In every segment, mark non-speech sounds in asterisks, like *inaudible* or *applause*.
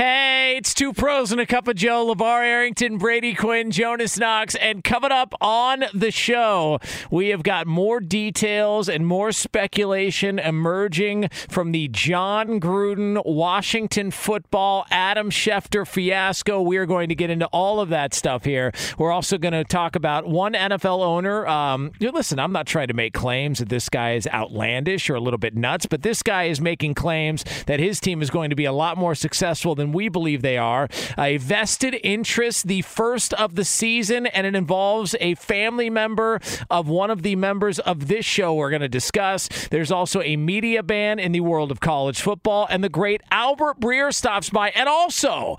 Hey, it's two pros and a cup of Joe, LeVar Arrington, Brady Quinn, Jonas Knox, and coming up on the show, we have got more details and more speculation emerging from the Jon Gruden Washington football Adam Schefter fiasco. We are going to get into all of that stuff here. We're also going to talk about one NFL owner. Um, listen, I'm not trying to make claims that this guy is outlandish or a little bit nuts, but this guy is making claims that his team is going to be a lot more successful than we believe they are. A vested interest, the first of the season, and it involves a family member of one of the members of this show we're going to discuss. There's also a media ban in the world of college football, and the great Albert Breer stops by. And also,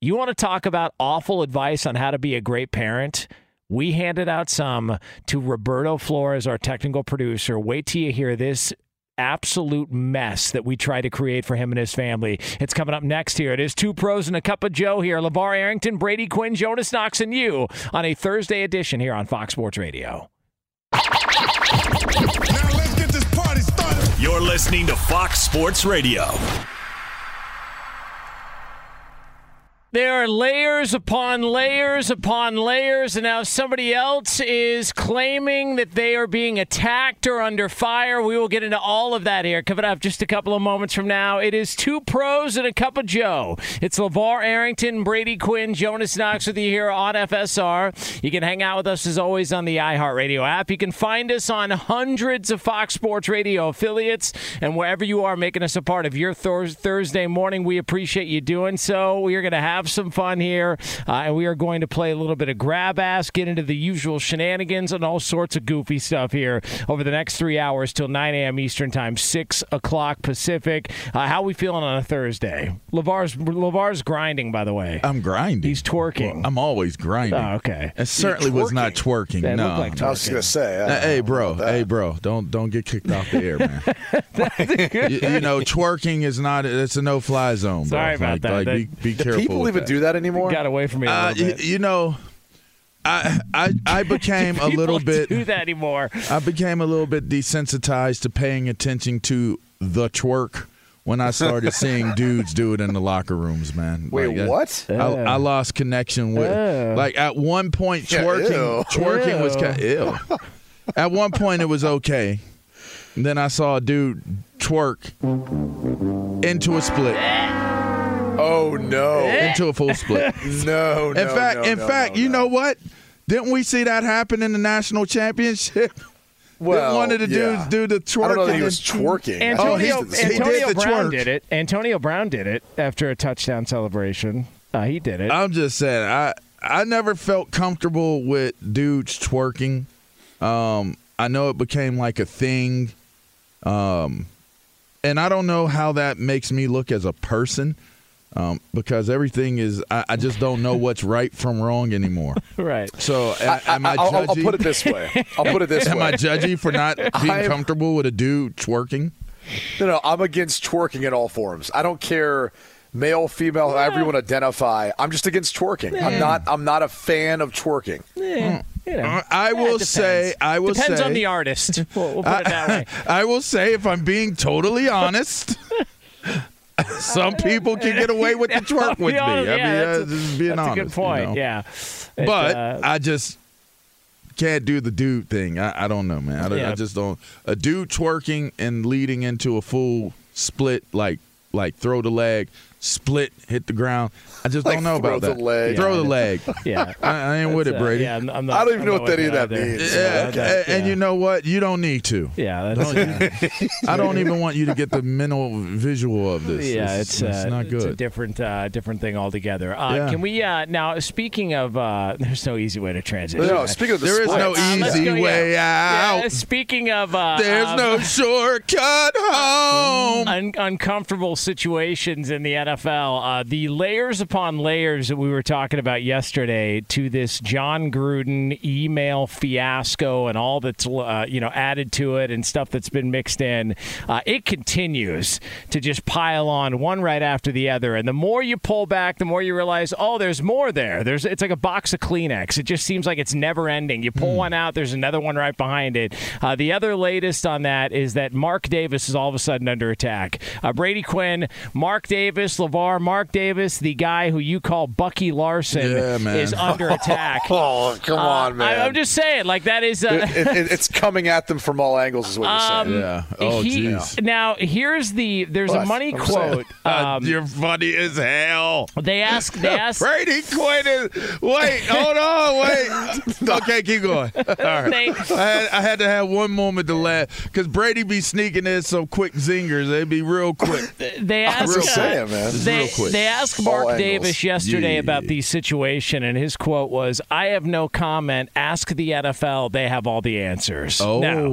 you want to talk about awful advice on how to be a great parent? We handed out some to Roberto Flores, our technical producer. Wait till you hear this absolute mess that we try to create for him and his family. It's coming up next here. It is two pros and a cup of Joe here. LeVar Arrington, Brady Quinn, Jonas Knox, and you on a Thursday edition here on Fox Sports Radio. You're listening to Fox Sports Radio. There are layers upon layers upon layers, and now somebody else is claiming that they are being attacked or under fire. We will get into all of that here coming up just a couple of moments from now. It is two pros and a cup of Joe. It's LeVar Arrington, Brady Quinn, Jonas Knox with you here on FSR. You can hang out with us as always on the iHeartRadio app. You can find us on hundreds of Fox Sports Radio affiliates, and wherever you are making us a part of your th- Thursday morning, we appreciate you doing so. We are going to have some fun here, uh, and we are going to play a little bit of grab ass, get into the usual shenanigans, and all sorts of goofy stuff here over the next three hours till 9 a.m. Eastern Time, 6 o'clock Pacific. Uh, how we feeling on a Thursday? LeVar's, LeVar's grinding, by the way. I'm grinding. He's twerking. I'm always grinding. Oh, okay. It certainly was not twerking. That no. looked like I was gonna say, Uh, hey, bro. Hey, bro. Don't don't get kicked off the air, man. *laughs* you, you know, twerking is not. It's a no-fly zone. Bro. Sorry about like, that. Like, be, That- be Do careful. people with even do that anymore? Got away from me a Uh, little you, you know, I I I *laughs* became a little bit. do that anymore. I became a little bit desensitized to paying attention to the twerk when I started seeing *laughs* dudes do it in the locker rooms, man. Wait, Like, uh, what? I, I lost connection with Ew. like at one point Yeah, twerking ew. twerking was Ew. kind ew. At one point it was okay. And then I saw a dude twerk into a split, Oh no, into a full split. *laughs* no, no. In fact, no, in no, fact, no, you no. know what? Didn't we see that happen in the national championship? *laughs* well, Didn't one of the yeah. dudes do the twerk? I don't know that he was twerking. Antonio, Oh, he's- He's he sport. Antonio did the Brown twerk. did it. Antonio Brown did it after a touchdown celebration. Uh, he did it. I'm just saying, I I never felt comfortable with dudes twerking. Um, I know it became like a thing, um, and I don't know how that makes me look as a person. Um, because everything is. I, I just don't know what's right from wrong anymore. *laughs* Right. So a- am I, I'll, I'll- I'll put it this way. I'll put it this Am *laughs* way. Am I judgy for not *laughs* being I'm- comfortable with a dude twerking? No, no, I'm against twerking in all forms. I don't care male, female, however you want to identify. I'm just against twerking. I'm not. I'm not a fan of twerking. Yeah, you know. Uh, I will depends. say. I will depends say. on the artist. We'll, we'll put it that way. I will say, if I'm being totally honest, *laughs* some people can get away with the twerk with me. Yeah, I mean, yeah, uh, that's just being That's honest. a good point. you know? Yeah. It, But uh, I just can't do the dude thing. I, I don't know, man. I, don't- I just don't. A dude twerking and leading into a full split, like like throw the leg, split, hit the ground. I just Like don't know about that. leg. Throw the leg. *laughs* yeah. I, I ain't with it, That's, uh, Brady. yeah, I'm, I'm not, I don't even I'm know what any of that either. means. Yeah, that- and yeah. you know what? You don't need to. Yeah, that's *laughs* I don't even want you to get the mental visual of this. yeah, it's, uh, not It's a good. different uh, different thing altogether. Uh, Yeah. Can we uh, now? Speaking of, uh, *laughs* there's no easy way to transition. No, speaking of the There is no splits, Uh, let's easy go, way Yeah, out. speaking of, uh, There's um, no shortcut home. un- uncomfortable situations in the NFL. Uh, the layers upon layers that we were talking about yesterday to this Jon Gruden email fiasco and all that's uh, you know added to it and stuff that's been mixed in. Uh, it continues to just pile on one right after the other, and the more you pull back, the more you realize, oh, there's more there. There's it's like a box of Kleenex. It just seems like it's never ending. You pull one out, there's another one right behind it. Uh, the other latest on that is that Mark Davis is all of a sudden under attack. Uh, Brady Quinn, Mark Davis, LeVar, Mark Davis, the guy who you call Bucky Larson, Yeah, is *laughs* under attack. Oh, come Uh, on, man. I, am just saying, like that is. Uh, It- it- it's coming at them from all angles, is what you're saying. Yeah. Oh, he- jeez. Now here's the there's a money I'm quote. *laughs* Uh, Um, You're funny as hell. they ask they *laughs* ask Brady Quinn is. Wait, hold on, wait. Okay, keep going. All right. they, I had, I had to have one moment to laugh because Brady be sneaking in some quick zingers. They'd be real quick. they ask Real uh, saying, man. They, real quick. they asked All Mark angles. Davis yesterday Yeah. about the situation, and his quote was, "I have no comment. Ask the NFL; they have all the answers." Oh. Now,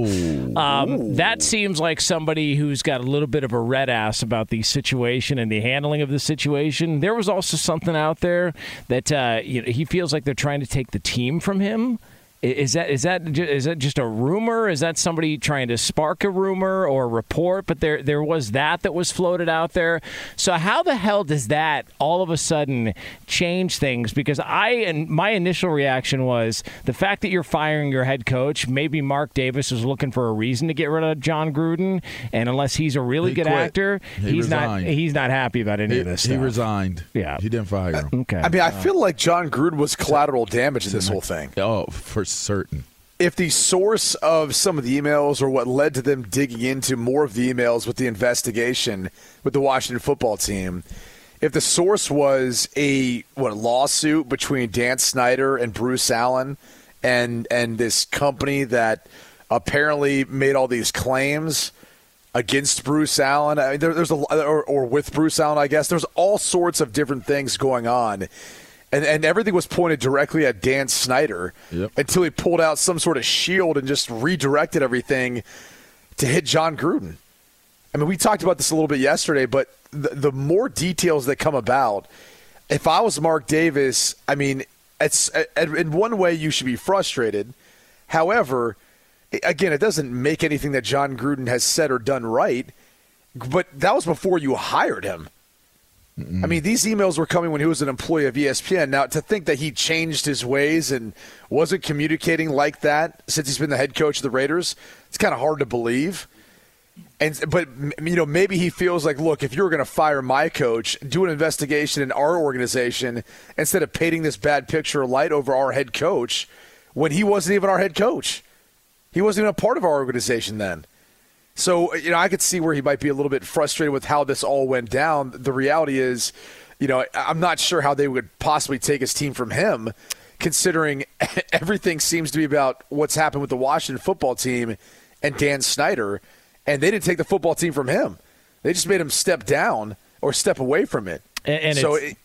um, that seems like somebody who's got a little bit of a red ass about the situation and the handling of the situation. There was also something out there that uh, you know, he feels like they're trying to take the team from him. I- Is that is that ju- is that just a rumor? Is that somebody trying to spark a rumor or a report? But there there was that that was floated out there. So how the hell does that all of a sudden change things? Because I and my initial reaction was the fact that you're firing your head coach. Maybe Mark Davis was looking for a reason to get rid of Jon Gruden, and unless he's a really He good quit. actor, He he's resigned. not he's not happy about any He, of this. he resigned. Yeah. He didn't fire uh, him. Okay. I mean, I feel like Jon Gruden was collateral damage in this whole thing. Oh, for certain. if the source of some of the emails or what led to them digging into more of the emails with the investigation with the Washington football team, if the source was a what lawsuit between Dan Snyder and Bruce Allen and and this company that apparently made all these claims against Bruce Allen, I mean, there, there's a or, or with Bruce Allen, I guess there's all sorts of different things going on. And, and everything was pointed directly at Dan Snyder Yep. until he pulled out some sort of shield and just redirected everything to hit Jon Gruden. I mean, we talked about this a little bit yesterday, but the, the more details that come about, if I was Mark Davis, I mean, it's in one way you should be frustrated. However, again, it doesn't make anything that Jon Gruden has said or done right. But that was before you hired him. I mean, these emails were coming when he was an employee of ESPN. Now, to think that he changed his ways and wasn't communicating like that since he's been the head coach of the Raiders, it's kind of hard to believe. And but you know, maybe he feels like, look, if you're going to fire my coach, do an investigation in our organization instead of painting this bad picture light over our head coach when he wasn't even our head coach. He wasn't even a part of our organization then. So, you know, I could see where he might be a little bit frustrated with how this all went down. The reality is, you know, I- I'm not sure how they would possibly take his team from him, considering *laughs* everything seems to be about what's happened with the Washington football team and Dan Snyder. And they didn't take the football team from him, they just made him step down or step away from it. And- and so it's- it,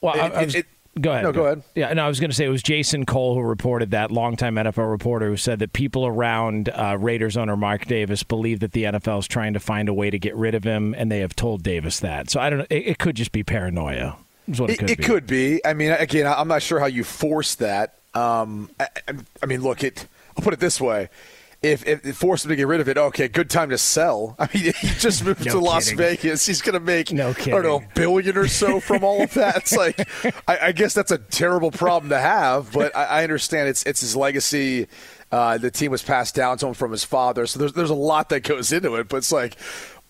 well, I- it- I was- it- Go ahead. No, go ahead. Yeah, no, I was going to say it was Jason Cole who reported that, longtime NFL reporter who said that people around uh, Raiders owner Mark Davis believe that the NFL is trying to find a way to get rid of him, and they have told Davis that. So I don't know. It, it could just be paranoia. Is what it, It, could it be. could be. I mean, again, I'm not sure how you force that. Um, I- I mean, look, it. I'll put it this way: if, if it forced him to get rid of it, okay, good time to sell. *laughs* I mean, he just moved No to Las. Vegas. He's going to make No I don't know, a billion or so from all of that. It's like, *laughs* I, I guess that's a terrible problem to have, but I, I understand it's it's his legacy. Uh, the team was passed down to him from his father, so there's there's a lot that goes into it. But it's like.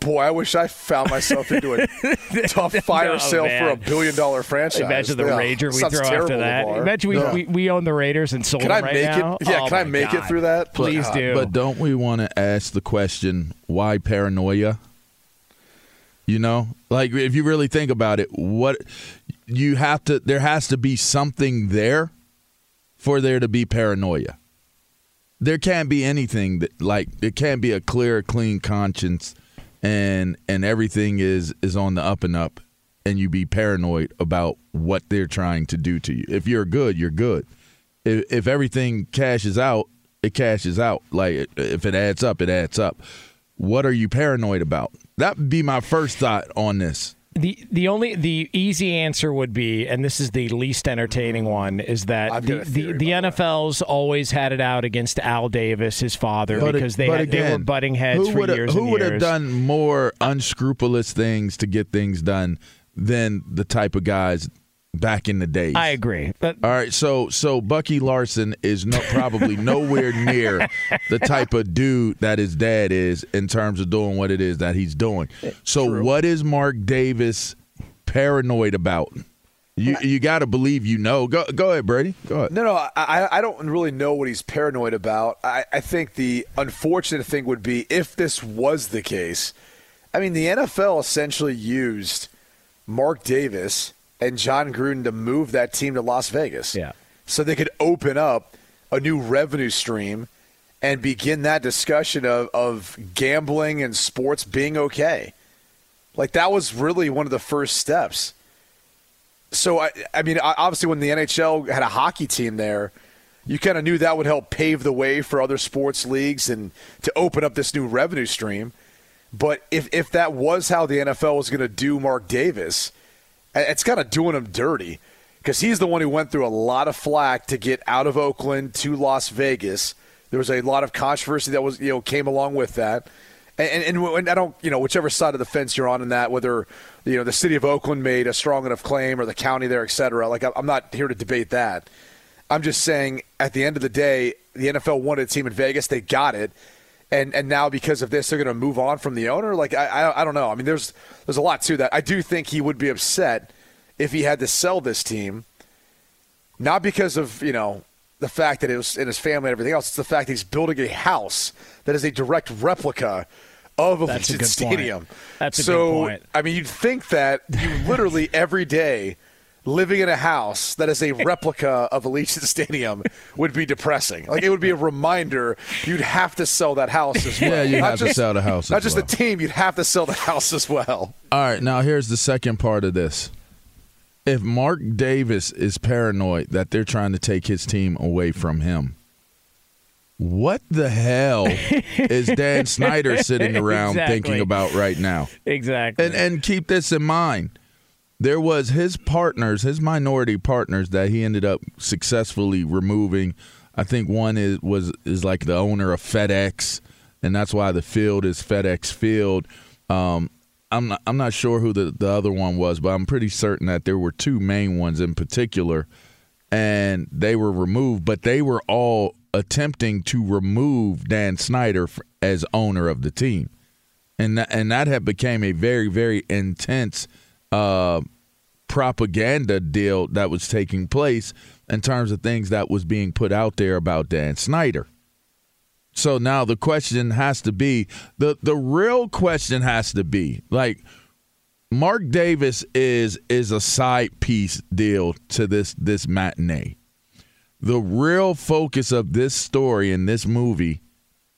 Boy, I wish I found myself into a *laughs* tough fire No, sale for a billion dollar franchise. Imagine the Yeah, Rager we sounds throw terrible, after that. LeVar. Imagine we, No. we, we own the Raiders and sold Can them I right make now. it? Yeah, Oh can I my make it through that? Please But- do. But don't we want to ask the question, why paranoia? You know, like if you really think about it, what you have to, there has to be something there for there to be paranoia. There can't be anything that, like, it can't be a clear, clean conscience, and and everything is is on the up and up, and you be paranoid about what they're trying to do to you. If you're good, you're good. If, if everything cashes out, it cashes out. Like if it adds up, it adds up. What are you paranoid about? That would be my first thought on this. The the only the easy answer would be, and this is the least entertaining one, is that the the, the NFL's always had it out against Al Davis, his father, But- because they had, they were butting heads for years Who would have done more unscrupulous things to get things done than the type of guys back in the days? I agree. But All right, so so Bucky Larson is no, probably nowhere near the type of dude that his dad is in terms of doing what it is that he's doing. So what is Mark Davis paranoid about? You you got to believe you know. Go go ahead, Brady. Go ahead. No, no, I, I don't really know what he's paranoid about. I, I think the unfortunate thing would be if this was the case. I mean, the NFL essentially used Mark Davis and Jon Gruden to move that team to Las Vegas. Yeah. So they could open up a new revenue stream and begin that discussion of, of gambling and sports being okay. Like, that was really one of the first steps. So I, I mean, obviously, when the NHL had a hockey team there, you kind of knew that would help pave the way for other sports leagues and to open up this new revenue stream. But if if that was how the NFL was going to do Mark Davis, it's kind of doing him dirty because he's the one who went through a lot of flack to get out of Oakland to Las Vegas. There was a lot of controversy that was you know came along with that. And, and, and I don't, you know, whichever side of the fence you're on in that, whether you know the city of Oakland made a strong enough claim or the county there, et cetera. Like I'm not here to debate that. I'm just saying, at the end of the day, the NFL wanted a team in Vegas. They got it, and and now because of this, they're going to move on from the owner. Like I, I I don't know. I mean, there's there's a lot to that. I do think he would be upset if he had to sell this team, not because of you know the fact that it was in his family and everything else. It's the fact that he's building a house that is a direct replica of That's a Allegiant good point. Stadium. That's a so, good point. I mean, you'd think that you literally *laughs* every day living in a house that is a replica of Allegiant Stadium would be depressing. Like it would be a reminder you'd have to sell that house as *laughs* well. Yeah, you Not have to sell the house Not as just well. the team, you'd have to sell the house as well. All right, now here's the second part of this. If Mark Davis is paranoid that they're trying to take his team away from him, what the hell *laughs* is Dan Snyder sitting around Exactly. thinking about right now? exactly. And and keep this in mind. There was his partners, his minority partners that he ended up successfully removing. I think one is was is like the owner of FedEx, and that's why the field is FedEx Field. Um, I'm not I'm not sure who the, the other one was, but I'm pretty certain that there were two main ones in particular, and they were removed. But they were all attempting to remove Dan Snyder as owner of the team and that, and that had became a very very intense uh, propaganda deal that was taking place in terms of things that was being put out there about Dan Snyder. So now the question has to be the the real question has to be like Mark Davis is is a side piece deal to this this matinee. The real focus of this story in this movie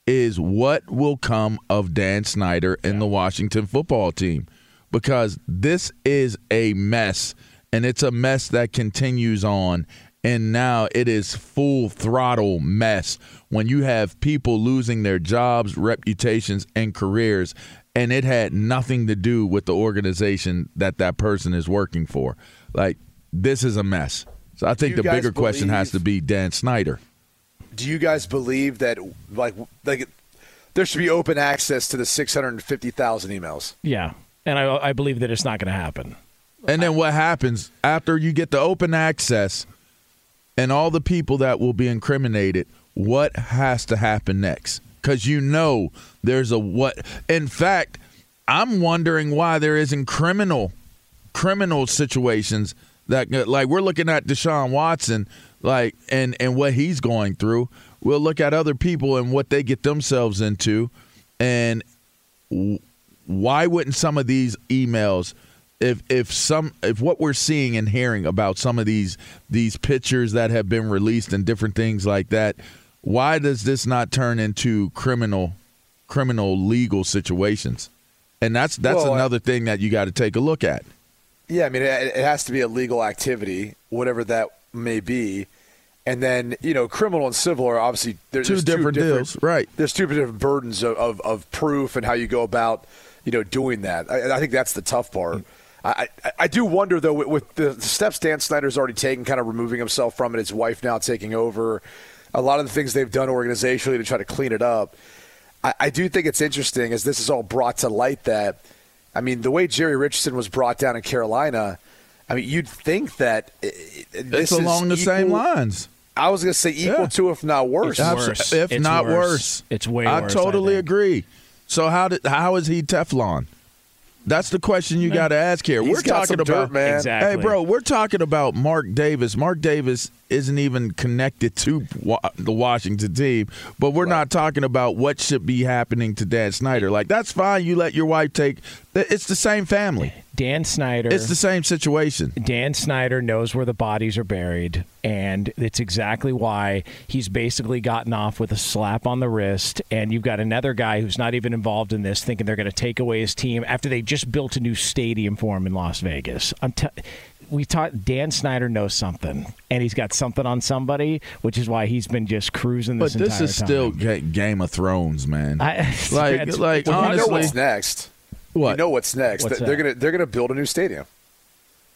is what will come of Dan Snyder and the Washington football team because this is a mess and it's a mess that continues on. And now it is full throttle mess when you have people losing their jobs, reputations, and careers, and it had nothing to do with the organization that that person is working for. Like, this is a mess. So I think the guys bigger question has to be Dan Snyder. Do you guys believe that like like there should be open access to the 650,000 emails? Yeah, and I, I believe that it's not going to happen. And then what happens after you get the open access and all the people that will be incriminated? What has to happen next? Because you know there's a what. In fact, I'm wondering why there isn't criminal criminal situations that like we're looking at Deshaun Watson like and and what he's going through. We'll look at other people and what they get themselves into, and why wouldn't some of these emails if if some if what we're seeing and hearing about some of these these pictures that have been released and different things like that why does this not turn into criminal criminal legal situations and that's that's Well, I- another thing that you got to take a look at Yeah, I mean, it, it has to be a legal activity, whatever that may be. And then, you know, criminal and civil are obviously there's Two there's different deals, right. There's two different burdens of, of, of proof and how you go about, you know, doing that. I, I think that's the tough part. Mm. I, I, I do wonder, though, with, with the steps Dan Snyder's already taken, kind of removing himself from it, his wife now taking over, a lot of the things they've done organizationally to try to clean it up. I, I do think it's interesting as this is all brought to light that, I mean, the way Jerry Richardson was brought down in Carolina, I mean, you'd think that i- i- this it's is along the same lines I was going to say equal Yeah. to, if not worse. It's worse. if It's not worse. worse. It's way I worse, I totally think. agree. So how did how is he Teflon? That's the question you got to ask here. He's we're talking some dirt, about man. Exactly. Hey, bro, we're talking about Mark Davis. Mark Davis isn't even connected to wa- the Washington team, but we're not talking about what should be happening to Dan Snyder. Like that's fine. You let your wife take. It's the same family. Dan Snyder. It's the same situation. Dan Snyder knows where the bodies are buried, and it's exactly why he's basically gotten off with a slap on the wrist. And you've got another guy who's not even involved in this, thinking they're going to take away his team after they just built a new stadium for him in Las Vegas. I'm t- we taught Dan Snyder knows something, and he's got something on somebody, which is why he's been just cruising But this this entire is still time. Ga- Game of Thrones, man. I- *laughs* like, it's- like Well, you know honestly, what's next. what? You know what's next. What's they're that? going to they're going to build a new stadium.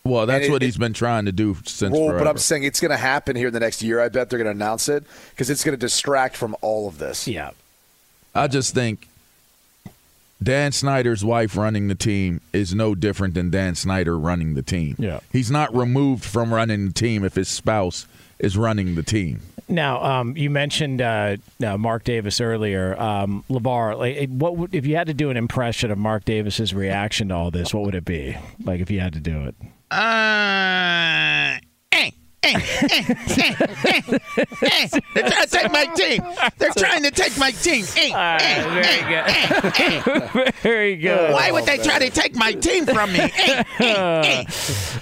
well, that's it- what it- he's been trying to do since Well, forever. but I'm saying it's going to happen here in the next year. I bet they're going to announce it because it's going to distract from all of this. yeah. I just think Dan Snyder's wife running the team is no different than Dan Snyder running the team. Yeah. He's not removed from running the team if his spouse is running the team. Now, um, you mentioned uh, uh, Mark Davis earlier. Um, LeVar, like, what would, if you had to do an impression of Mark Davis's reaction to all this? What would it be? Like if you had to do it? Uh, Eh, eh, eh, They're trying to take my team. They're trying to take my team. very good. very good. Why would they try to take my team from me? *laughs*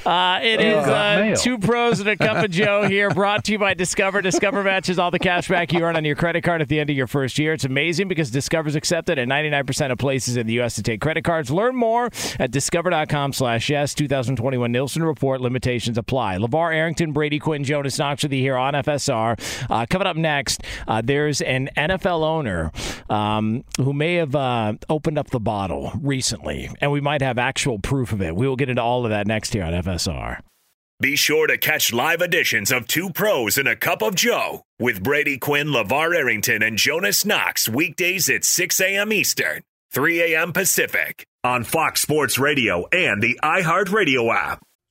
Uh, it is uh, two pros and a cup of Joe here, brought to you by Discover. Discover matches all the cash back you earn on your credit card at the end of your first year. It's amazing because Discover's accepted at 99% of places in the U.S. to take credit cards. Learn more at discover.com slash yes. 2021 Nielsen Report. Limitations apply. LeVar Arrington, Brady Quinn, Jonas Knox with you here on FSR. Uh, coming up next, uh, there's an NFL owner um, who may have uh, opened up the bottle recently, and we might have actual proof of it. We will get into all of that next here on FSR. Be sure to catch live editions of Two Pros and a Cup of Joe with Brady Quinn, LeVar Arrington, and Jonas Knox weekdays at 6 a.m. Eastern, 3 a.m. Pacific on Fox Sports Radio and the iHeartRadio app.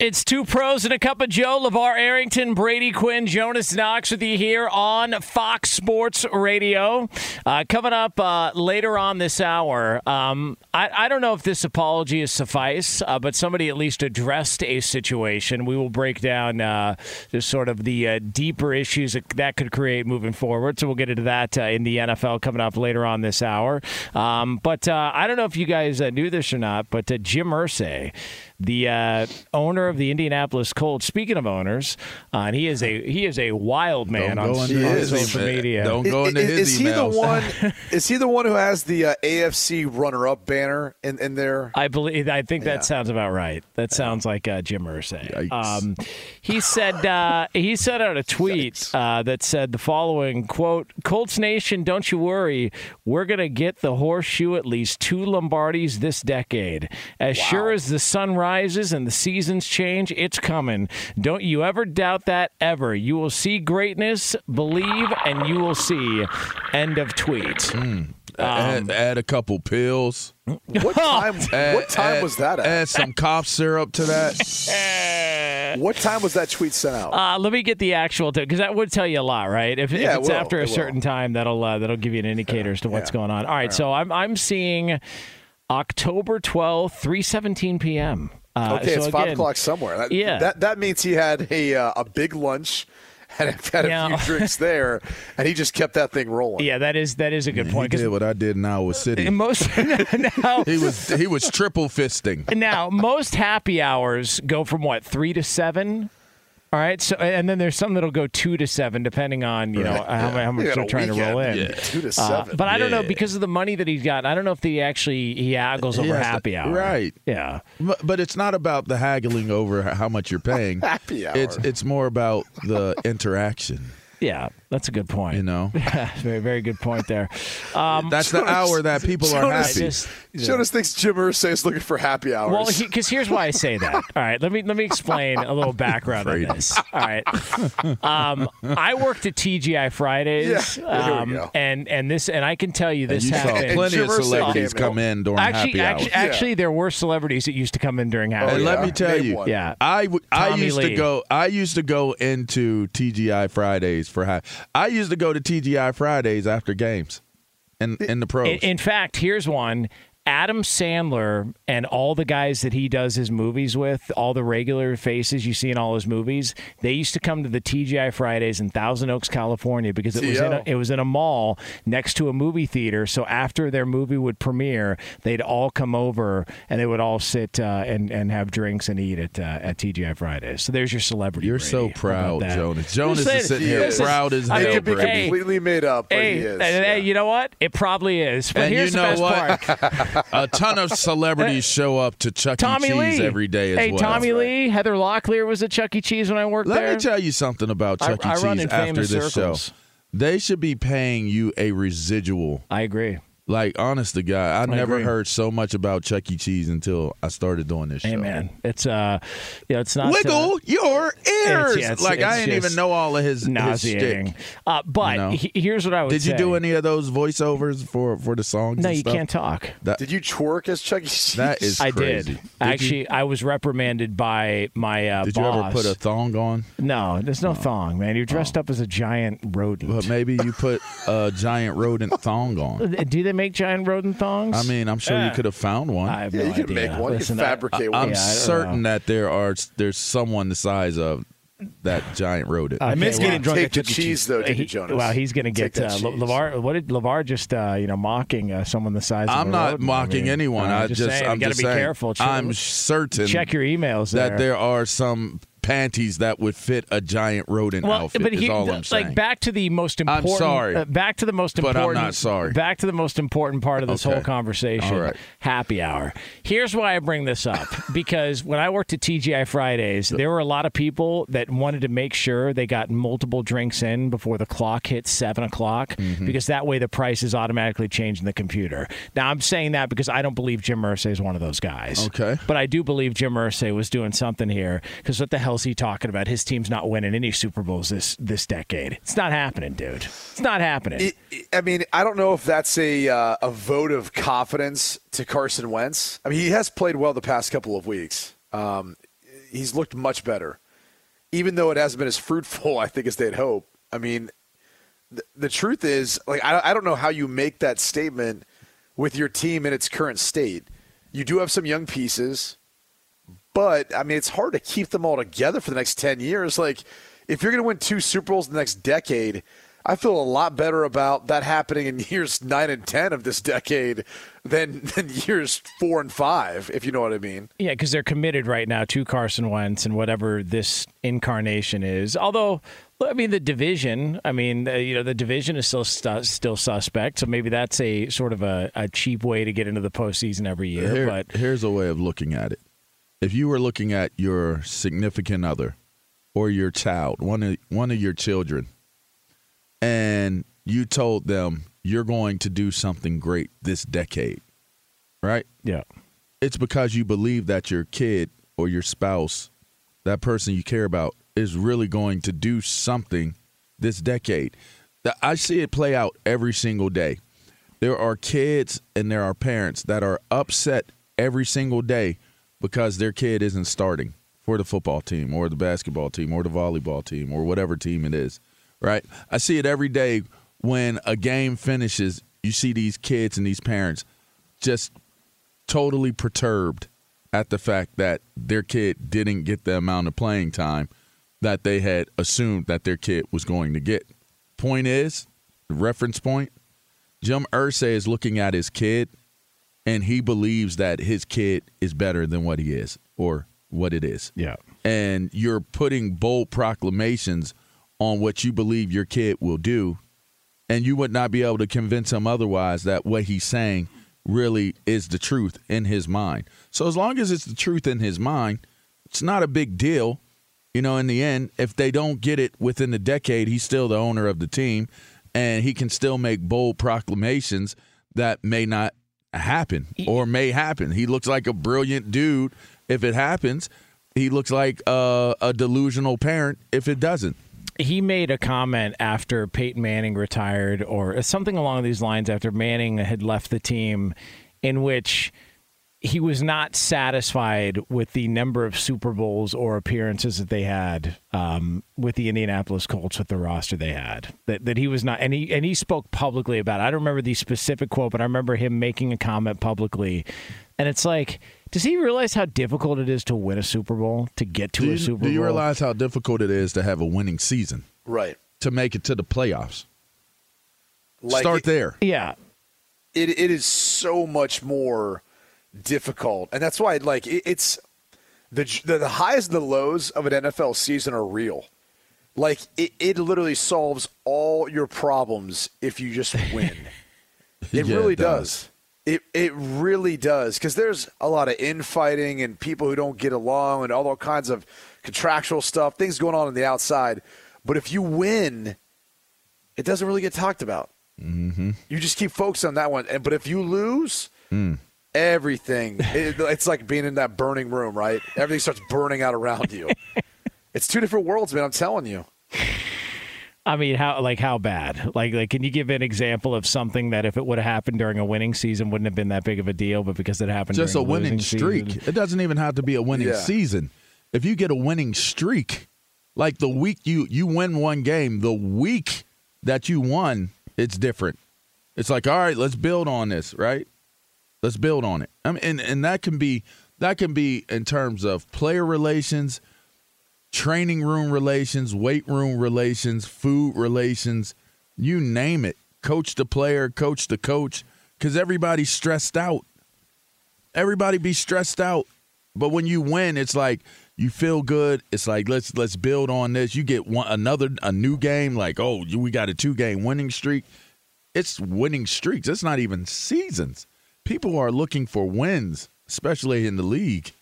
It's two pros and a cup of Joe. LeVar Arrington, Brady Quinn, Jonas Knox with you here on Fox Sports Radio. Uh, coming up uh, later on this hour, um, I, I, don't know if this apology is suffice, uh, but somebody at least addressed a situation. We will break down uh, just sort of the uh, deeper issues that, that could create moving forward. So we'll get into that uh, in the NFL coming up later on this hour. Um, but I don't know if you guys knew this or not, but Jim Irsay the uh, owner of the Indianapolis Colts. Speaking of owners, uh, and he is a he is a wild man on, on into social media. Don't go into is, his is he the one? *laughs* is he the one who has the uh, AFC runner-up banner in, in there? I believe. I think Yeah. that sounds about right. That sounds like uh, Jim Irsay. Um, he said uh, he sent out a tweet uh, that said the following quote: "Colts Nation, don't you worry. We're gonna get the horseshoe at least two Lombardis this decade. As sure as the sun rises and the seasons change, it's coming. Don't you ever doubt that ever. You will see greatness, believe, and you will see." End of tweet. add, add a couple pills. *laughs* What time? Add, what time add- was that at? Add some cough syrup to that. *laughs* What time was that tweet sent out? Uh, let me get the actual because that would tell you a lot, right? If, if Yeah, it it's will. after a It will. certain time, that'll uh, that'll give you an indicator as to what's Yeah. going on. All right, so I'm I'm seeing October 12th, 3:17 p.m. Uh, okay, so it's five o'clock somewhere. That, Yeah. that that means he had a uh, a big lunch *laughs* and had a Yeah. few *laughs* drinks there, and he just kept that thing rolling. Yeah, that is that is a good point. He did what I did in Iowa City. in most *laughs* now, He was he was triple fisting. now most happy hours go from what three to seven. All right, so and then there's some that'll go two to seven, depending on you know how, how much they're trying to roll in. weekend. Two to Uh, seven. but I don't know because of the money that he's got. I don't know if he actually he haggles over happy hour. right. Yeah. But, but it's not about the haggling over how much you're paying. *laughs* Happy hour. It's it's more about the interaction. Yeah, that's a good point. You know, *laughs* very very good point there. Um, that's the hour that people are Jonas- happy. just- Jonas thinks Jim Irsay is looking for happy hours. well, because here's why I say that. *laughs* All right, let me let me explain a little background on this. All right, um, I worked at TGI Fridays, Yeah, um, and and this and I can tell you And this you saw happened. plenty of Jim Irsay celebrities came come in during Actually, happy actually, hour. actually, there were celebrities that used to come in during happy And hour. let me tell Name you, one. Yeah. I, w- I Tommy used Lee. to go. I used to go into TGI Fridays for ha- I used to go to TGI Fridays after games, in in the pros. In, in fact, here's one. Adam Sandler and all the guys that he does his movies with, all the regular faces you see in all his movies, they used to come to the TGI Fridays in Thousand Oaks, California, because it was in a, it was in a mall next to a movie theater. So after their movie would premiere, they'd all come over and they would all sit uh, and and have drinks and eat at uh, at TGI Fridays. So there's your celebrity. You're Brady. so proud, that? Jonas. Jonas saying- is sitting He here is. proud as I it hell, could be Brady. Brady. completely made up, but Hey, he is. hey, yeah. hey, you know what? It probably is. But And here's you the best what? part. *laughs* A ton of celebrities show up to Chuck Tommy E. Cheese Lee every day as Hey, well. Tommy Lee, Heather Locklear was at Chuck E. Cheese when I worked Let there. Let me tell you something about I- Chuck E. I Cheese run in after this circles. show. They should be paying you a residual. I agree. Like, honest to God, I, never agree. heard so much about Chuck E. Cheese until I started doing this show. man, it's uh, yeah, it's not uh, Wiggle your ears. yeah, it's- like I didn't even know all of his, his nauseating. shtick. Uh, but You know? he- here's what I would Did you say. do any of those voiceovers for for the songs? No, and you stuff? can't talk. That, Did you twerk as Chuck E. Cheese? That is I crazy. did. Actually, I was reprimanded by my uh, Did you ever put a thong on? no, there's no thong, man. You're dressed up as a giant rodent. But maybe you put a *laughs* giant rodent thong on. do they make giant rodent thongs? I mean, I'm sure you could have found one. I have Yeah, no you can idea. make one. Listen, can I- fabricate I'm one. I don't certain know. that there are there's someone the size of that giant rodent. Okay, miss well, getting drunk Take at the. Cheese. cheese, though, did He- Jonas? well, he's going to get that uh, cheese. LeVar. What did LeVar just uh, you know mocking uh, someone the size? of I'm a not rodent? mocking I mean, anyone. I'm I just, just saying, I'm you got to just be saying, careful. Check, I'm certain check your emails there. that there are some panties that would fit a giant rodent well, outfit. but is he, all I'm saying. like back to the most important. I'm sorry. uh, back to the most important. But I'm not sorry. Back to the most important part of this Okay. whole conversation. Right. Happy hour. Here's why I bring this up *laughs* because when I worked at TGI Fridays, there were a lot of people that wanted to make sure they got multiple drinks in before the clock hit seven o'clock Mm-hmm. because that way the price is automatically changed in the computer. Now I'm saying that because I don't believe Jim Irsay is one of those guys. Okay. But I do believe Jim Irsay was doing something here because what the he talking about? His team's not winning any Super Bowls this this decade. It's not happening, dude. It's not happening. It- it- I mean, I don't know if that's a uh, a vote of confidence to Carson Wentz. I mean, he has played well the past couple of weeks. Um, he's looked much better, even though it hasn't been as fruitful. *laughs* I think as they'd hope. I mean, the, the truth is, like, I, I don't know how you make that statement with your team in its current state. You do have some young pieces, but I mean, it's hard to keep them all together for the next 10 years. Like, if you're going to win two Super Bowls in the next decade, I feel a lot better about that happening in *laughs* years nine and 10 of this decade than, *laughs* than years four and five, if you know what I mean. Yeah, because they're committed right now to Carson Wentz and whatever this incarnation is. Although, I mean, the division. I mean, uh, you know, the division is still stu- still suspect. So maybe that's a sort of a, a cheap way to get into the postseason every year. Here- but here's a way of looking at it. If you were looking at your significant other or your child, one of one of your children, and you told them you're going to do something great this decade, right? yeah, It's because you believe that your kid or your spouse, that person you care about, is really going to do something this decade. I see it play out every single day. there are kids and there are parents that are upset every single day because their kid isn't starting for the football team or the basketball team or the volleyball team or whatever team it is, right? I see it every day when a game finishes. You see these kids and these parents just totally perturbed at the fact that their kid didn't get the amount of playing time that they had assumed that their kid was going to get. Point is, reference point, Jim Irsay is looking at his kid and he believes that his kid is better than what he is or what it is. Yeah. And you're putting bold proclamations on what you believe your kid will do and you would not be able to convince him otherwise that what he's saying really is the truth in his mind. So as long as it's the truth in his mind, it's not a big deal. You know, in the end, if they don't get it within the decade, he's still the owner of the team and he can still make bold proclamations that may not happen or may happen. He looks like a brilliant dude if it happens. He looks like a, a delusional parent if it doesn't. he made a comment after Peyton Manning retired, or something along these lines, after Manning had left the team, in which he was not satisfied with the number of Super Bowls or appearances that they had um, with the Indianapolis Colts with the roster they had. That that he was not, and he and he spoke publicly about it. I don't remember the specific quote, but I remember him making a comment publicly, and it's like. Does he realize how difficult it is to win a Super Bowl, to get to Do a you, Super do you Bowl? realize how difficult it is to have a winning season Right. to make it to the playoffs? Like Start it- there. yeah, it it is so much more difficult, and that's why like it, it's the, the the highs and the lows of an NFL season are real. Like it, it literally solves all your problems if you just win. *laughs* It Yeah, really it does. does. It it really does because there's a lot of infighting and people who don't get along and all kinds of contractual stuff, things going on on the outside. But if you win, it doesn't really get talked about. Mm-hmm. You just keep focused on that one. And but if you lose, everything it, it's like being in that burning room, right? Everything starts burning out around you. *laughs* it's two different worlds, man. I'm telling you. I mean, how like how bad? Like like, can you give an example of something that if it would have happened during a winning season, wouldn't have been that big of a deal, but because it happened, Just a winning streak. season- It doesn't even have to be a winning Yeah. season. If you get a winning streak, like the week you you win one game, the week that you won, it's different. It's like, all right, let's build on this, right? Let's build on it. I mean, and, and that can be that can be in terms of player relations, training room relations, weight room relations, food relations, you name it. Coach the player, coach the coach, because everybody's stressed out. Everybody be stressed out. But when you win, it's like you feel good. It's like let's let's build on this. You get one another a new game. Like oh, we got a two game winning streak. It's winning streaks. It's not even seasons. People are looking for wins, especially in the league.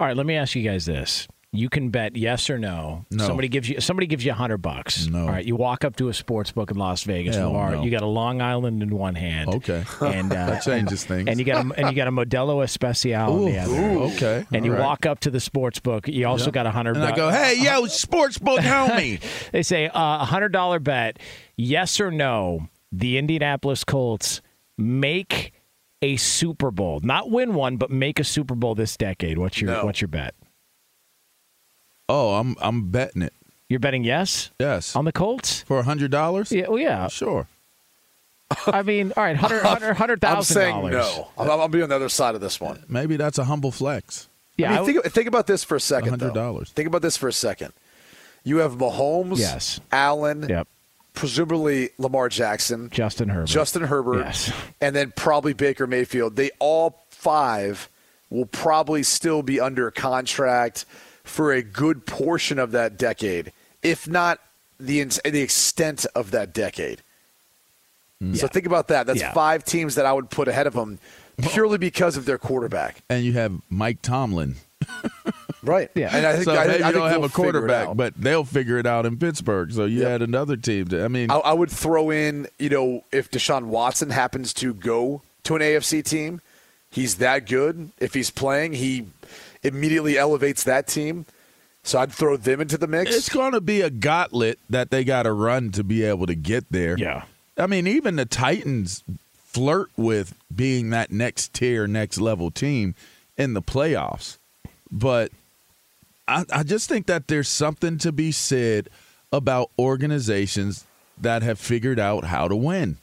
All right, let me ask you guys this: You can bet yes or no. No. Somebody gives you somebody gives you a hundred bucks. No. All right, you walk up to a sports book in Las Vegas. Hell Lamar, no. You got a Long Island in one hand. Okay. and *laughs* uh, That changes things. And you got a, and you got a Modelo Especial in the other. Ooh, okay. And you All right. walk up to the sports book. You also got a hundred. and I go, hey, yo, sports book homie. *laughs* They say uh, a hundred dollar bet, yes or no. The Indianapolis Colts make a Super Bowl, not win one, but make a Super Bowl this decade. What's your No. What's your bet? oh, I'm I'm betting it. You're betting yes Yes. on the Colts. For a hundred dollars? Yeah, well, yeah. Sure. I mean, all right, hundred hundred *laughs* hundred I'm saying no. I'm, I'm be on the other side of this one. Maybe that's a humble flex. Yeah, I I mean, think, think about this for a second. $100. Think about this for a second. You have Mahomes, Yes. Allen, Yep. Presumably Lamar Jackson, Justin Herbert. Justin Herbert, Yes. *laughs* and then probably Baker Mayfield. They all five will probably still be under contract for a good portion of that decade, if not the the extent of that decade. Mm. So think about that. That's Yeah. five teams that I would put ahead of them *laughs* purely because of their quarterback. And you have Mike Tomlin. *laughs* Right. Yeah. And I think, so I, maybe think- I you don't have a quarterback, but they'll figure it out in Pittsburgh. So you Yep. had another team. To, I mean, I, I would throw in, you know, if Deshaun Watson happens to go to an AFC team, he's that good. If he's playing, he immediately elevates that team. So I'd throw them into the mix. it's going to be a gauntlet that they got to run to be able to get there. Yeah. I mean, even the Titans flirt with being that next tier, next level team in the playoffs. But I, I just think that there's something to be said about organizations that have figured out how to win.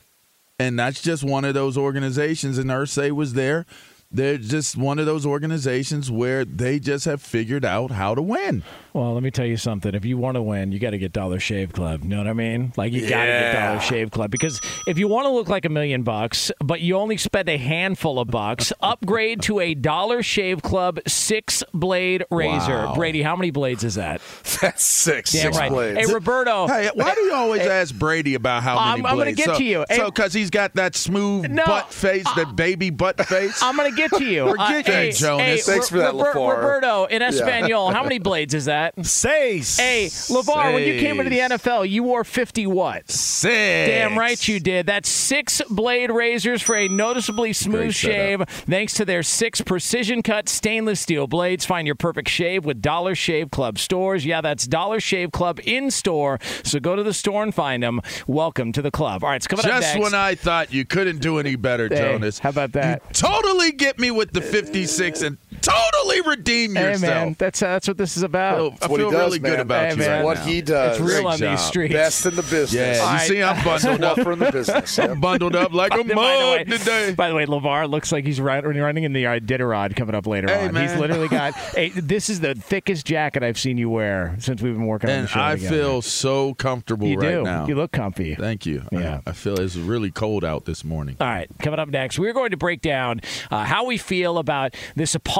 And that's just one of those organizations, and Irsay was there. They're just one of those organizations where they just have figured out how to win. Well, let me tell you something. If you want to win, you got to get Dollar Shave Club. You know what I mean? Like you got to get Dollar Shave Club because if you want to look like a million bucks, but you only spend a handful of bucks, *laughs* upgrade to a Dollar Shave Club six blade razor. Wow. Brady, how many blades is that? *laughs* That's six. Damn six right. blades. Hey, Roberto. Hey, why do you always ask Brady about how I'm- many I'm gonna get so, to you. So, because he's got that smooth No, butt face, that baby butt *laughs* face. I'm gonna get to you. Forget uh, that, hey, Jonas. Hey, Thanks for that, Robert- Roberto in Espanol. How many blades is that? Seis. Hey, LeVar, when you came into the NFL, you wore 50 what? Six. Damn right you did. That's six blade razors for a noticeably smooth shave. Thanks to their six precision cut stainless steel blades. Find your perfect shave with Dollar Shave Club stores. Yeah, that's Dollar Shave Club in store. So go to the store and find them. Welcome to the club. All right, it's coming up Just next. when I thought you couldn't do any better, Hey, Jonas. how about that? You totally get me with the 56 and totally redeem Hey yourself. man, that's uh, that's what this is about. I feel, I what he feel does, really man. good about Hey, you man. right what now. he does. it's real Great on job. these streets. Best in the business. Yeah, you All see, I'm *laughs* bundled up. Tougher in the business. *laughs* Yep. bundled up like a by, mug today. by the way, LeVar looks like he's running in the Iditarod coming up later Hey, on. He's literally got. *laughs* hey, this is the thickest jacket I've seen you wear since we've been working on the And show I together. feel so comfortable you right do. now. You look comfy. Thank you. Yeah. I, I feel it's really cold out this morning. All right, coming up next, we're going to break down uh, how we feel about this apology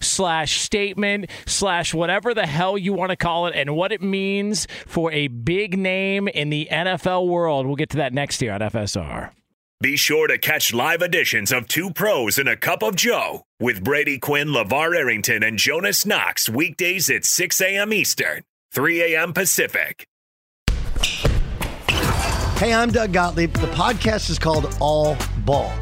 slash statement slash whatever the hell you want to call it and what it means for a big name in the NFL world. We'll get to that next year on FSR. Be sure to catch live editions of Two Pros and a Cup of Joe with Brady Quinn, LeVar Arrington, and Jonas Knox weekdays at 6 a.m. Eastern, 3 a.m. Pacific. Hey, I'm Doug Gottlieb. The podcast is called All Ball.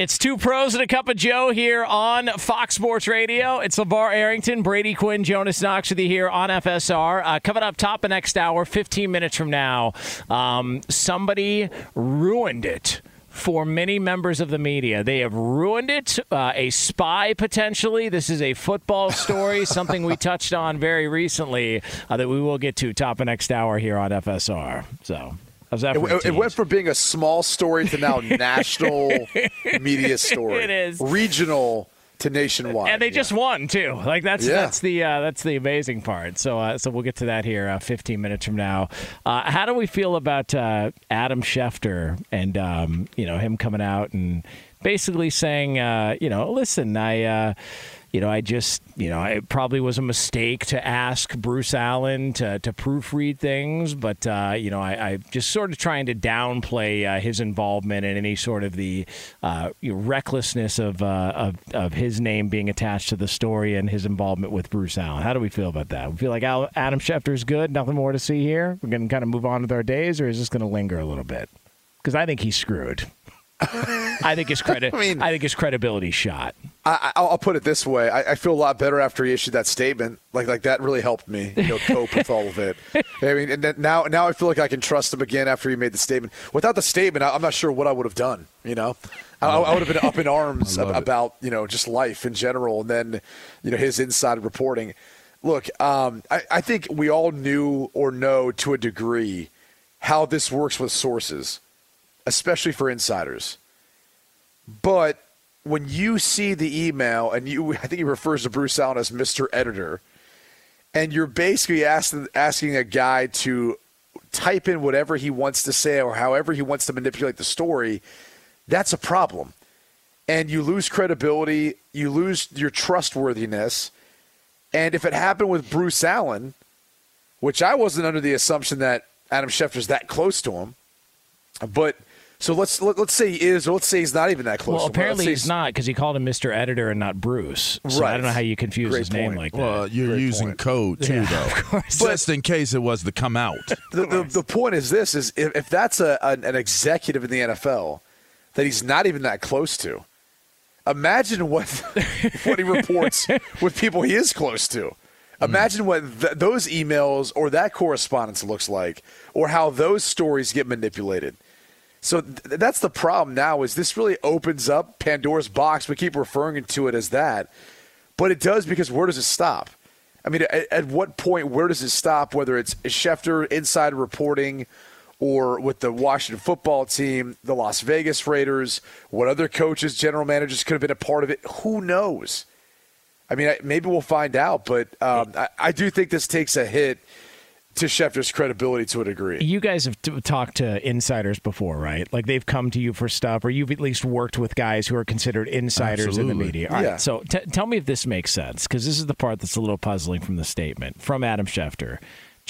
It's two pros and a cup of Joe here on Fox Sports Radio. It's LeVar Arrington, Brady Quinn, Jonas Knox with you here on FSR. Uh, coming up top of next hour, 15 minutes from now, um, somebody ruined it for many members of the media. They have ruined it. Uh, a spy, potentially. This is a football story, *laughs* something we touched on very recently uh, that we will get to top of next hour here on FSR. So. How's that It, it went from being a small story to now *laughs* national media story. It is. regional to nationwide. and they just won too. Like that's Yeah. that's the uh, that's the amazing part. So uh, so we'll get to that here uh, 15 minutes from now. Uh, how do we feel about uh, Adam Schefter and um, you know him coming out and basically saying uh, you know listen I. You know, I just, you know, it probably was a mistake to ask Bruce Allen to, to proofread things, but, uh, you know, I, I just sort of trying to downplay uh, his involvement in any sort of the uh, you know, recklessness of, uh, of of his name being attached to the story and his involvement with Bruce Allen. How do we feel about that? We feel like Al- Adam is good, nothing more to see here. We're going to kind of move on with our days, or is this going to linger a little bit? Because I think he's screwed. *laughs* I think his credit. *laughs* I, mean- think his credibility's shot. I, I- I'll put it this way: I, I feel a lot better after he issued that statement. Like, like that really helped me, you know, cope with all of it. *laughs* I mean, and then now, now I feel like I can trust him again after he made the statement. Without the statement, I, I'm not sure what I would have done. You know, I, I would have been up in *laughs* arms it. about you know just life in general, and then you know his inside reporting. Look, um, I, I think we all knew or know to a degree how this works with sources, especially for insiders. But when you see the email, and you, I think he refers to Bruce Allen as Mr. Editor, and you're basically asking asking a guy to type in whatever he wants to say or however he wants to manipulate the story, that's a problem. And you lose credibility, you lose your trustworthiness. And if it happened with Bruce Allen, which I wasn't under the assumption that Adam Schefter's that close to him, but so let's let, let's say he is, or let's say he's not even that close. Well, to him. apparently Let's he's not because he called him Mr. Editor and not Bruce. So I don't know how you confuse Great his name like that. Well, you're Great using point. code too, Yeah, *laughs* though. of course. Just in case it was to come out. the, the, the point is this: is if, if that's a, an, an executive in the NFL that he's not even that close to, imagine what *laughs* what he reports with people he is close to. Hmm. Imagine what th- those emails or that correspondence looks like, or how those stories get manipulated. So th- that's the problem now. Is this really opens up Pandora's box? We keep referring to it as that, but it does because where does it stop? I mean, at, at what point, where does it stop? Whether it's Schefter inside reporting, or with the Washington football team, the Las Vegas Raiders, what other coaches, general managers could have been a part of it. Who knows? I mean, maybe we'll find out, but um, I, I do think this takes a hit to Schefter's credibility to a degree. You guys have t- talked to insiders before, right? Like they've come to you for stuff, or you've at least worked with guys who are considered insiders in the media. All right, Yeah. so t- tell me if this makes sense, because this is the part that's a little puzzling from the statement from Adam Schefter.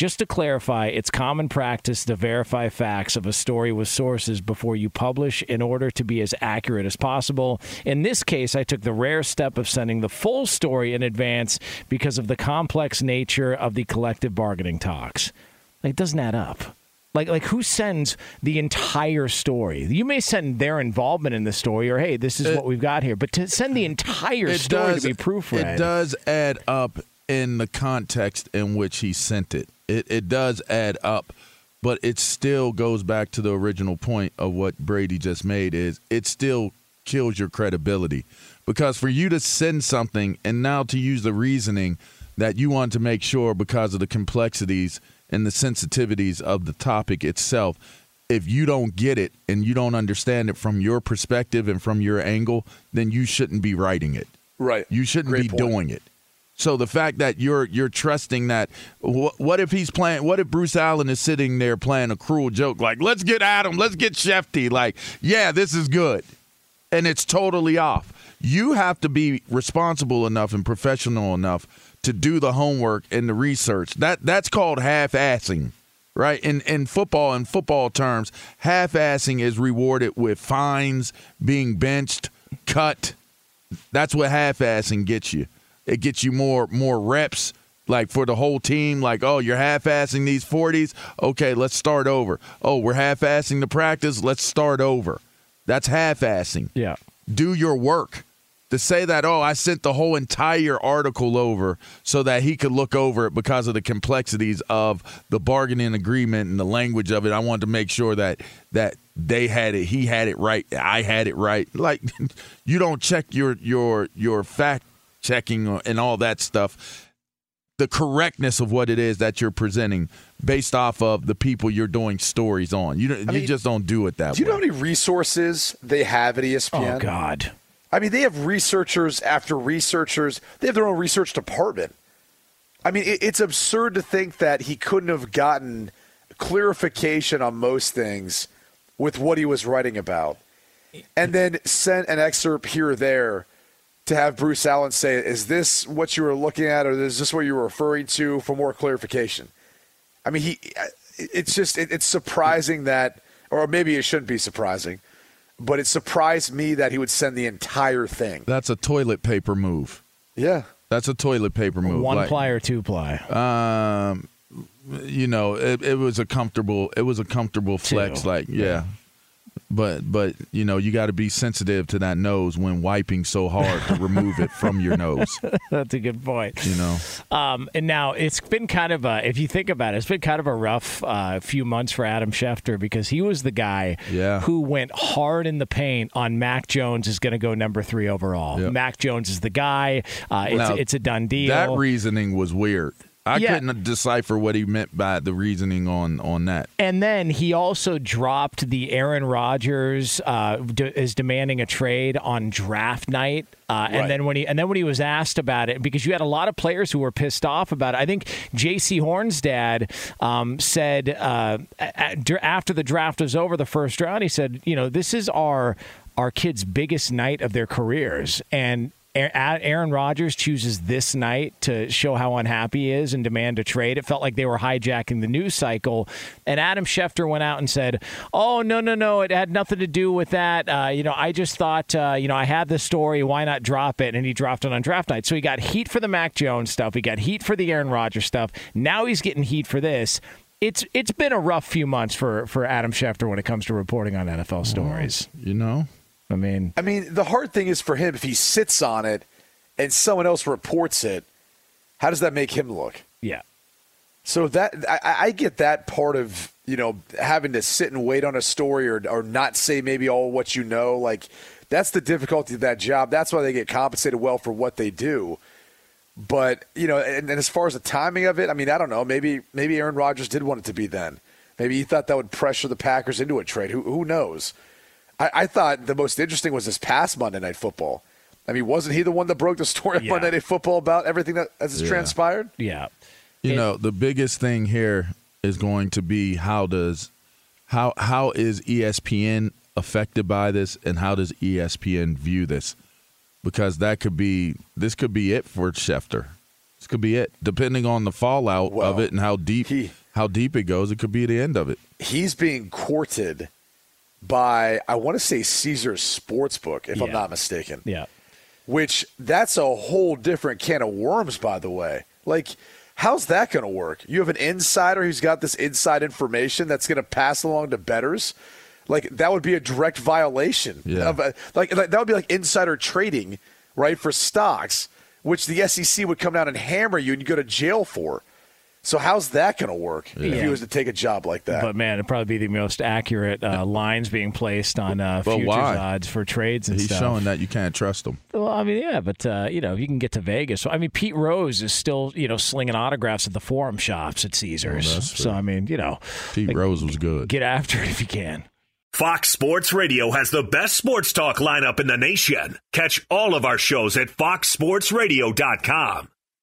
Just to clarify, it's common practice to verify facts of a story with sources before you publish in order to be as accurate as possible. In this case, I took the rare step of sending the full story in advance because of the complex nature of the collective bargaining talks. Like, it doesn't add up. Like, like who sends the entire story? You may send their involvement in the story, or hey, this is what we've got here. But to send the entire story to be proofread, It does add up in the context in which he sent it. It it does add up, but it still goes back to the original point of what Brady just made is it still kills your credibility. Because for you to send something and now to use the reasoning that you want to make sure because of the complexities and the sensitivities of the topic itself, if you don't get it and you don't understand it from your perspective and from your angle, then you shouldn't be writing it. Right. You shouldn't Great be point. doing it. So the fact that you're you're trusting that wh- what if he's playing what if Bruce Allen is sitting there playing a cruel joke like let's get Adam, let's get Shefty like yeah, this is good. And it's totally off. You have to be responsible enough and professional enough to do the homework and the research. That that's called half-assing. Right? In in football in football terms, half-assing is rewarded with fines, being benched, cut, that's what half-assing gets you. It gets you more more reps, like for the whole team. Like, oh, you're half-assing these forties. Okay, let's start over. Oh, we're half-assing the practice. Let's start over. That's half-assing. yeah. Do your work. To say that, oh, I sent the whole entire article over so that he could look over it because of the complexities of the bargaining agreement and the language of it. I wanted to make sure that that they had it, he had it right, I had it right. Like *laughs* you don't check your your your fact checking and all that stuff. The correctness of what it is that you're presenting based off of the people you're doing stories on. You don't, you mean, just don't do it that Do you way. know how many resources they have at ESPN? Oh God. I mean, they have researchers after researchers. They have their own research department. I mean, it, it's absurd to think that he couldn't have gotten clarification on most things with what he was writing about, and then sent an excerpt here or there to have Bruce Allen say, "Is this what you were looking at, or is this what you were referring to?" for more clarification. I mean, he. It's just it, it's surprising that, or maybe it shouldn't be surprising, but it surprised me that he would send the entire thing. That's a toilet paper move. Yeah. That's a toilet paper move. One Like, ply or two ply. Um, you know, it, it was a comfortable. It was a comfortable flex. Two. Like, yeah. But but you know you got to be sensitive to that nose when wiping so hard to remove it from your nose. *laughs* That's a good point. You know, Um, and now it's been kind of a, if you think about it, it's been kind of a rough uh, few months for Adam Schefter because he was the guy Yeah. who went hard in the paint on Mac Jones is going to go number three overall. Yep. Mac Jones is the guy. Uh, it's, Now, it's a done deal. that reasoning was weird. I Yeah. couldn't decipher what he meant by the reasoning on on that. And then he also dropped the Aaron Rodgers uh, d- is demanding a trade on draft night. Uh, and then when he and then when he was asked about it, because you had a lot of players who were pissed off about it. I think Jaycee Horn's dad um, said uh, after the draft was over, the first round, he said, you know, this is our our kids' biggest night of their careers, and. Aaron Rodgers chooses this night to show how unhappy he is and demand a trade. It felt like they were hijacking the news cycle. And Adam Schefter went out and said, "Oh no, no, no! It had nothing to do with that. Uh, you know, I just thought, uh, you know, I had this story. Why not drop it?" And he dropped it on draft night. So he got heat for the Mac Jones stuff. He got heat for the Aaron Rodgers stuff. Now he's getting heat for this. It's it's been a rough few months for for Adam Schefter when it comes to reporting on NFL stories. You know, I mean, I mean, the hard thing is for him if he sits on it and someone else reports it, how does that make him look? yeah. So that I, I get that part of you know having to sit and wait on a story or or not say maybe all what you know. Like that's the difficulty of that job. That's why they get compensated well for what they do. But you know, and, and as far as the timing of it, I mean, I don't know. Maybe maybe Aaron Rodgers did want it to be then. Maybe he thought that would pressure the Packers into a trade. Who, who knows? I, I thought the most interesting was this past Monday Night Football. I mean, wasn't he the one that broke the story of Yeah. Monday Night Football about everything that has Yeah. transpired? Yeah. You It- know, the biggest thing here is going to be how does how how is ESPN affected by this and how does ESPN view this? Because that could be this could be it for Schefter. This could be it. Depending on the fallout of it and how deep he- how deep it goes, it could be the end of it. He's being courted by, I want to say Caesar's Sportsbook, if I'm not mistaken. Yeah. which that's a whole different can of worms, by the way. Like, how's that going to work? You have an insider who's got this inside information that's going to pass along to betters. Like, that would be a direct violation. Yeah. Of a, like, like, that would be like insider trading, right, for stocks, which the SEC would come down and hammer you and you go to jail for. So, how's that going to work if Yeah. he was to take a job like that? But man, it'd probably be the most accurate uh, *laughs* lines being placed on uh, futures why? odds for trades and He's stuff. showing that you can't trust him. Well, I mean, yeah, but uh, you know, you can get to Vegas. So I mean, Pete Rose is still you know slinging autographs at the Forum shops at Caesars. Oh, so I mean, you know, Pete like, Rose was good. get after it if you can. Fox Sports Radio has the best sports talk lineup in the nation. Catch all of our shows at foxsportsradio.com.